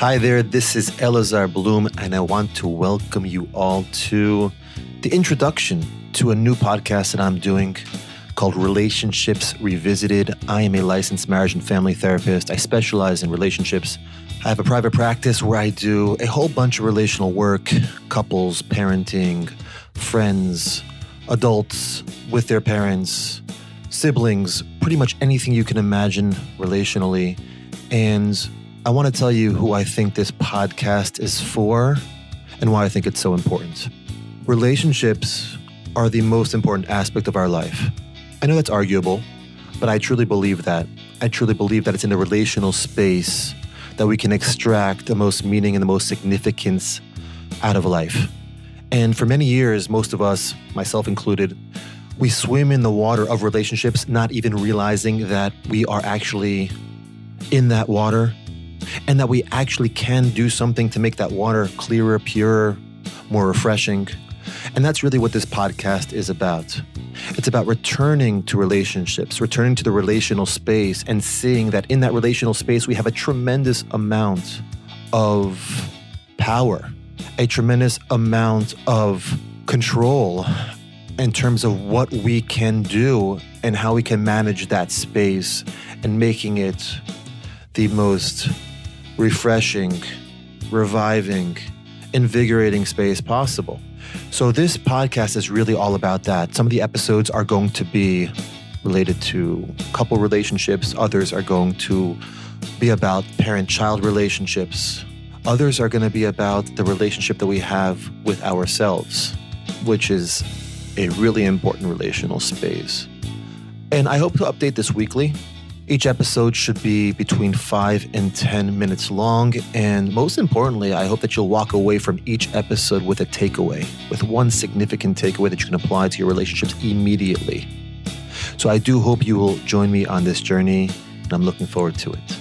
Hi there, this is Elazar Bloom, and I want to welcome you all to the introduction to a new podcast that I'm doing called Relationships Revisited. I am a licensed marriage and family therapist. I specialize in relationships. I have a private practice where I do a whole bunch of relational work couples, parenting, friends, adults with their parents, siblings, pretty much anything you can imagine relationally. And I want to tell you who I think this podcast is for and why I think it's so important. Relationships are the most important aspect of our life. I know that's arguable, but I truly believe that. I truly believe that it's in the relational space that we can extract the most meaning and the most significance out of life. And for many years, most of us, myself included, we swim in the water of relationships, not even realizing that we are actually in that water and that we actually can do something to make that water clearer, purer, more refreshing. And that's really what this podcast is about. It's about returning to relationships, returning to the relational space, and seeing that in that relational space, we have a tremendous amount of power, a tremendous amount of control in terms of what we can do and how we can manage that space and making it the most refreshing, reviving, invigorating space possible. So, this podcast is really all about that. Some of the episodes are going to be related to couple relationships, others are going to be about parent child relationships, others are going to be about the relationship that we have with ourselves, which is a really important relational space. And I hope to update this weekly. Each episode should be between five and 10 minutes long. And most importantly, I hope that you'll walk away from each episode with a takeaway, with one significant takeaway that you can apply to your relationships immediately. So I do hope you will join me on this journey, and I'm looking forward to it.